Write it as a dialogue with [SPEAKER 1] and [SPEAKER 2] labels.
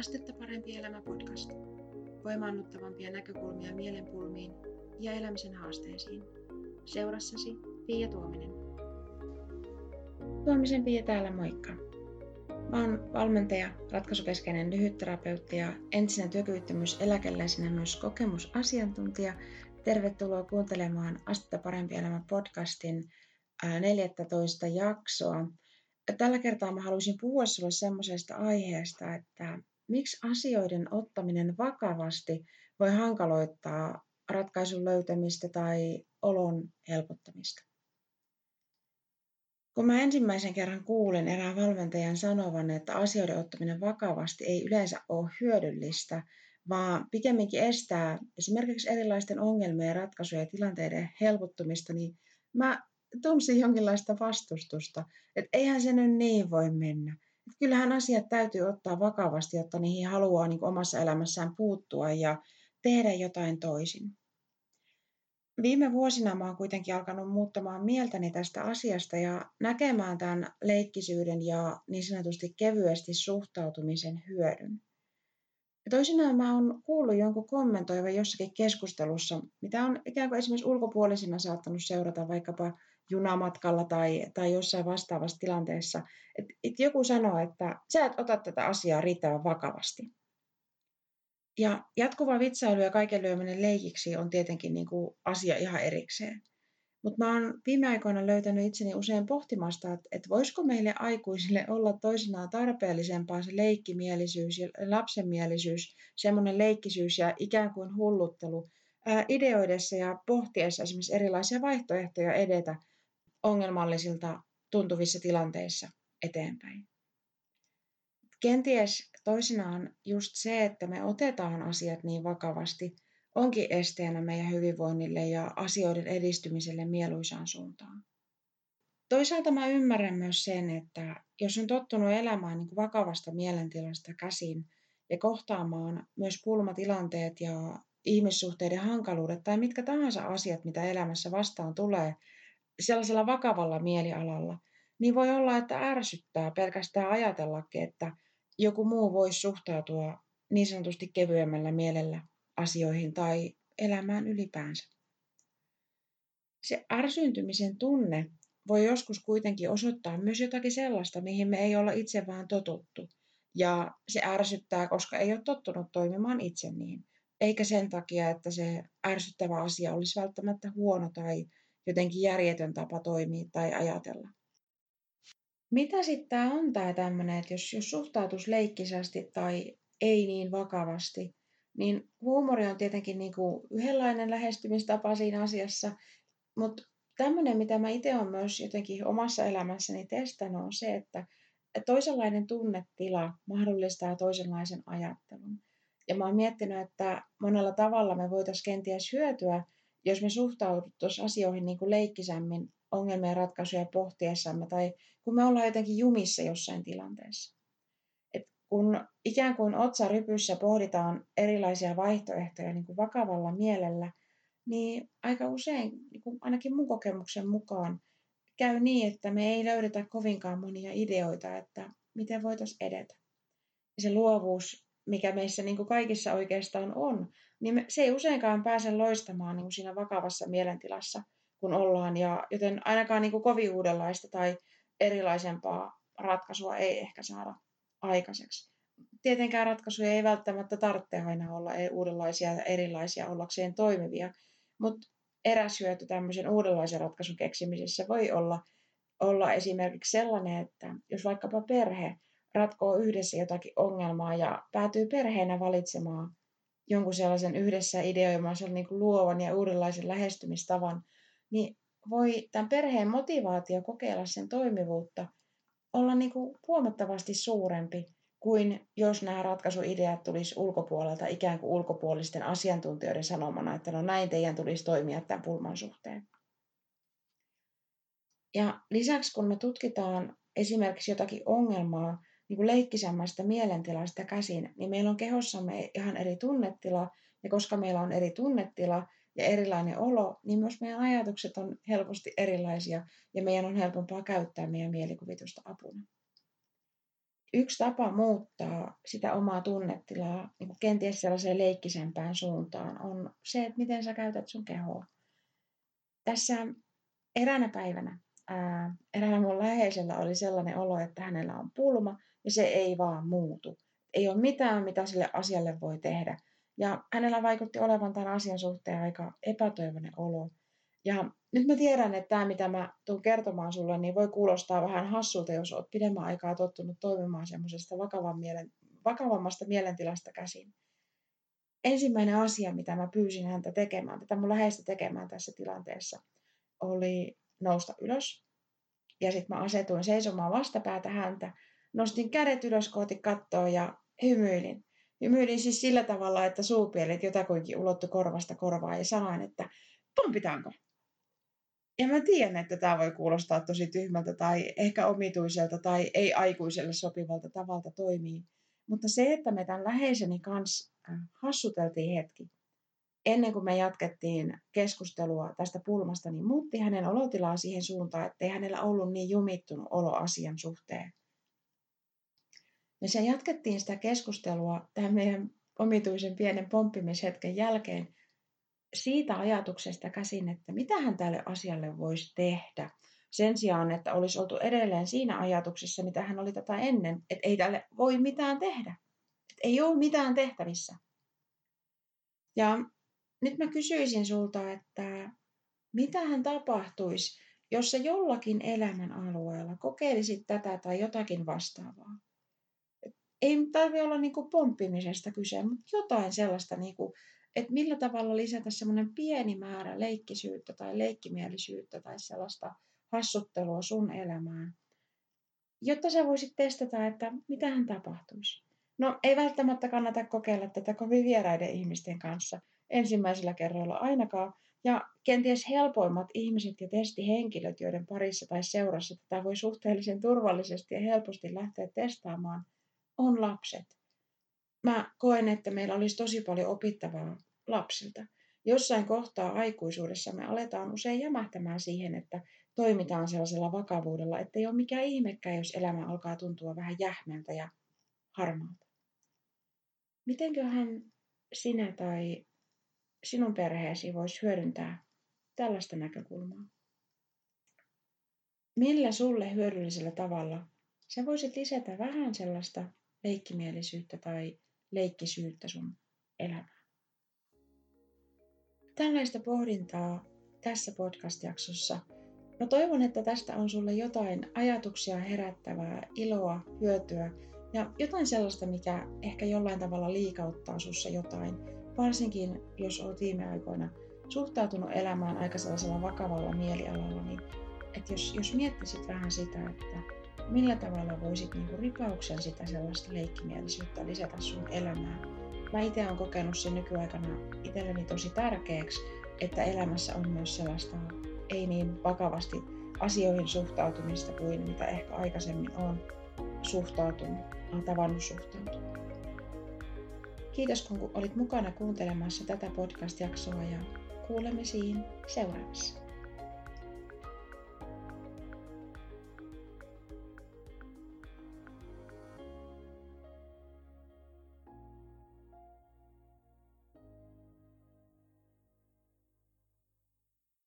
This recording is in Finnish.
[SPEAKER 1] Astetta parempi elämä podcast. Voimaannuttavampia näkökulmia mielenpulmiin ja elämisen haasteisiin. Seurassasi Pia Tuominen. Tuomisen Pia täällä, moikka. Mä oon valmentaja, ratkaisukeskeinen lyhytterapeutti ja entisenä työkyvyttömyyseläkeläisenä myös kokemusasiantuntija. Tervetuloa kuuntelemaan Astetta parempi elämä podcastin 14 jaksoa. Tällä kertaa mä haluaisin puhua sinulle semmoisesta aiheesta, että miksi asioiden ottaminen vakavasti voi hankaloittaa ratkaisun löytämistä tai olon helpottamista. Kun mä ensimmäisen kerran kuulin erään valmentajan sanovan, että asioiden ottaminen vakavasti ei yleensä ole hyödyllistä, vaan pikemminkin estää esimerkiksi erilaisten ongelmien ja ratkaisujen ja tilanteiden helpottumista, niin mä tunsin jonkinlaista vastustusta, että eihän se nyt niin voi mennä. Että kyllähän asiat täytyy ottaa vakavasti, jotta niihin haluaa niin omassa elämässään puuttua ja tehdä jotain toisin. Viime vuosina mä oon kuitenkin alkanut muuttamaan mieltäni tästä asiasta ja näkemään tämän leikkisyyden ja niin sanotusti kevyesti suhtautumisen hyödyn. Ja toisinaan mä oon kuullut jonkun kommentoivan jossakin keskustelussa, mitä on ikään kuin esimerkiksi ulkopuolisena saattanut seurata vaikkapa junamatkalla tai, tai jossain vastaavassa tilanteessa, että et joku sanoo, että sä et ota tätä asiaa riittävän vakavasti. Ja jatkuva vitsailu ja kaiken lyöminen leikiksi on tietenkin niin kuin asia ihan erikseen. Mutta mä oon viime aikoina löytänyt itseni usein pohtimasta, että, että voisiko meille aikuisille olla toisinaan tarpeellisempaa se leikkimielisyys ja lapsenmielisyys, semmoinen leikkisyys ja ikään kuin hulluttelu, ää, ideoidessa ja pohtiessa esimerkiksi erilaisia vaihtoehtoja edetä ongelmallisilta tuntuvissa tilanteissa eteenpäin. Kenties toisinaan just se, että me otetaan asiat niin vakavasti, onkin esteenä meidän hyvinvoinnille ja asioiden edistymiselle mieluisaan suuntaan. Toisaalta mä ymmärrän myös sen, että jos on tottunut elämään niin kuin vakavasta mielentilasta käsin ja kohtaamaan myös pulmatilanteet ja ihmissuhteiden hankaluudet tai mitkä tahansa asiat, mitä elämässä vastaan tulee sellaisella vakavalla mielialalla, niin voi olla, että ärsyttää pelkästään ajatellakin, että joku muu voisi suhtautua niin sanotusti kevyemmällä mielellä asioihin tai elämään ylipäänsä. Se ärsyntymisen tunne voi joskus kuitenkin osoittaa myös jotakin sellaista, mihin me ei olla itse vaan totuttu. Ja se ärsyttää, koska ei ole tottunut toimimaan itse niin. Eikä sen takia, että se ärsyttävä asia olisi välttämättä huono tai jotenkin järjetön tapa toimia tai ajatella. Mitä sitten tämä on tämä tämmöinen, että jos, jos suhtautuisi leikkisästi tai ei niin vakavasti, niin huumori on tietenkin niin kuin yhdenlainen lähestymistapa siinä asiassa, mutta tämmöinen, mitä mä itse olen myös jotenkin omassa elämässäni testannut, on se, että toisenlainen tunnetila mahdollistaa toisenlaisen ajattelun. Ja mä oon miettinyt, että monella tavalla me voitaisiin kenties hyötyä, jos me suhtauduttaisiin asioihin niin kuin leikkisämmin ongelmien ratkaisuja pohtiessamme tai kun me ollaan jotenkin jumissa jossain tilanteessa kun ikään kuin otsarypyssä pohditaan erilaisia vaihtoehtoja niin kuin vakavalla mielellä, niin aika usein, niin kuin ainakin mun kokemuksen mukaan, käy niin, että me ei löydetä kovinkaan monia ideoita, että miten voitaisiin edetä. Se luovuus, mikä meissä niin kuin kaikissa oikeastaan on, niin me, se ei useinkaan pääse loistamaan niin kuin siinä vakavassa mielentilassa, kun ollaan. Ja, joten ainakaan niin kuin kovin uudenlaista tai erilaisempaa ratkaisua ei ehkä saada aikaiseksi. Tietenkään ratkaisuja ei välttämättä tarvitse aina olla ei uudenlaisia ja erilaisia ollakseen toimivia, mutta eräs hyöty tämmöisen uudenlaisen ratkaisun keksimisessä voi olla, olla esimerkiksi sellainen, että jos vaikkapa perhe ratkoo yhdessä jotakin ongelmaa ja päätyy perheenä valitsemaan jonkun sellaisen yhdessä ideoimaan niin kuin luovan ja uudenlaisen lähestymistavan, niin voi tämän perheen motivaatio kokeilla sen toimivuutta olla niin kuin huomattavasti suurempi kuin jos nämä ratkaisuideat tulisi ulkopuolelta ikään kuin ulkopuolisten asiantuntijoiden sanomana, että no näin teidän tulisi toimia tämän pulman suhteen. Ja lisäksi kun me tutkitaan esimerkiksi jotakin ongelmaa niin kuin leikkisämmästä mielentilasta käsin, niin meillä on kehossamme ihan eri tunnetila, ja koska meillä on eri tunnetila ja erilainen olo, niin myös meidän ajatukset on helposti erilaisia, ja meidän on helpompaa käyttää meidän mielikuvitusta apuna. yksi tapa muuttaa sitä omaa tunnetilaa niin kenties sellaiseen leikkisempään suuntaan on se, että miten sä käytät sun kehoa. Tässä eräänä päivänä ää, eräänä mun läheisellä oli sellainen olo, että hänellä on pulma ja se ei vaan muutu. Ei ole mitään, mitä sille asialle voi tehdä. Ja hänellä vaikutti olevan tämän asian suhteen aika epätoivoinen olo. Ja nyt mä tiedän, että tämä, mitä mä tuun kertomaan sulle, niin voi kuulostaa vähän hassulta, jos olet pidemmän aikaa tottunut toimimaan semmoisesta vakavan mielen, vakavammasta mielentilasta käsin. Ensimmäinen asia, mitä mä pyysin häntä tekemään, tätä mun läheistä tekemään tässä tilanteessa, oli nousta ylös. Ja sitten mä asetuin seisomaan vastapäätä häntä, nostin kädet ylös kohti kattoa ja hymyilin. Hymyilin siis sillä tavalla, että suupielet jotakuinkin ulottu korvasta korvaan ja sanoin, että pompitaanko? Ja mä tiedän, että tämä voi kuulostaa tosi tyhmältä tai ehkä omituiselta tai ei-aikuiselle sopivalta tavalta toimii. Mutta se, että me tämän läheiseni kanssa äh, hassuteltiin hetki, ennen kuin me jatkettiin keskustelua tästä pulmasta, niin muutti hänen olotilaa siihen suuntaan, että ei hänellä ollut niin jumittunut olo asian suhteen. Me sen jatkettiin sitä keskustelua tämän meidän omituisen pienen pomppimishetken jälkeen siitä ajatuksesta käsin, että mitä hän tälle asialle voisi tehdä. Sen sijaan, että olisi oltu edelleen siinä ajatuksessa, mitä hän oli tätä ennen, että ei tälle voi mitään tehdä. Että ei ole mitään tehtävissä. Ja nyt mä kysyisin sulta, että mitä hän tapahtuisi, jos sä jollakin elämän alueella kokeilisit tätä tai jotakin vastaavaa? Ei tarvitse olla niin kuin pomppimisesta kyse, mutta jotain sellaista, niin kuin, että millä tavalla lisätä semmoinen pieni määrä leikkisyyttä tai leikkimielisyyttä tai sellaista hassuttelua sun elämään, jotta sä voisit testata, että mitä hän tapahtuisi. No ei välttämättä kannata kokeilla tätä kovin vieraiden ihmisten kanssa, ensimmäisellä kerralla ainakaan. Ja kenties helpoimmat ihmiset ja testihenkilöt, joiden parissa tai seurassa tätä voi suhteellisen turvallisesti ja helposti lähteä testaamaan, on lapset. Mä koen, että meillä olisi tosi paljon opittavaa lapsilta. Jossain kohtaa aikuisuudessa me aletaan usein jämähtämään siihen, että toimitaan sellaisella vakavuudella, että ei ole mikään ihmekään, jos elämä alkaa tuntua vähän jähmeältä ja harmaalta. Mitenköhän sinä tai sinun perheesi voisi hyödyntää tällaista näkökulmaa? Millä sulle hyödyllisellä tavalla sä voisit lisätä vähän sellaista leikkimielisyyttä tai leikkisyyttä sun elämään? Tällaista pohdintaa tässä podcast-jaksossa. Mä toivon, että tästä on sulle jotain ajatuksia herättävää, iloa, hyötyä ja jotain sellaista, mikä ehkä jollain tavalla liikauttaa sussa jotain varsinkin jos olet viime aikoina suhtautunut elämään aika sellaisella vakavalla mielialalla, niin että jos, jos miettisit vähän sitä, että millä tavalla voisit niinku ripauksen sitä sellaista leikkimielisyyttä lisätä sun elämään. Mä itse olen kokenut sen nykyaikana itselleni tosi tärkeäksi, että elämässä on myös sellaista ei niin vakavasti asioihin suhtautumista kuin mitä ehkä aikaisemmin on suhtautunut, on tavannut suhtautua. Kiitos kun olit mukana kuuntelemassa tätä podcast-jaksoa ja kuulemisiin seuraavassa.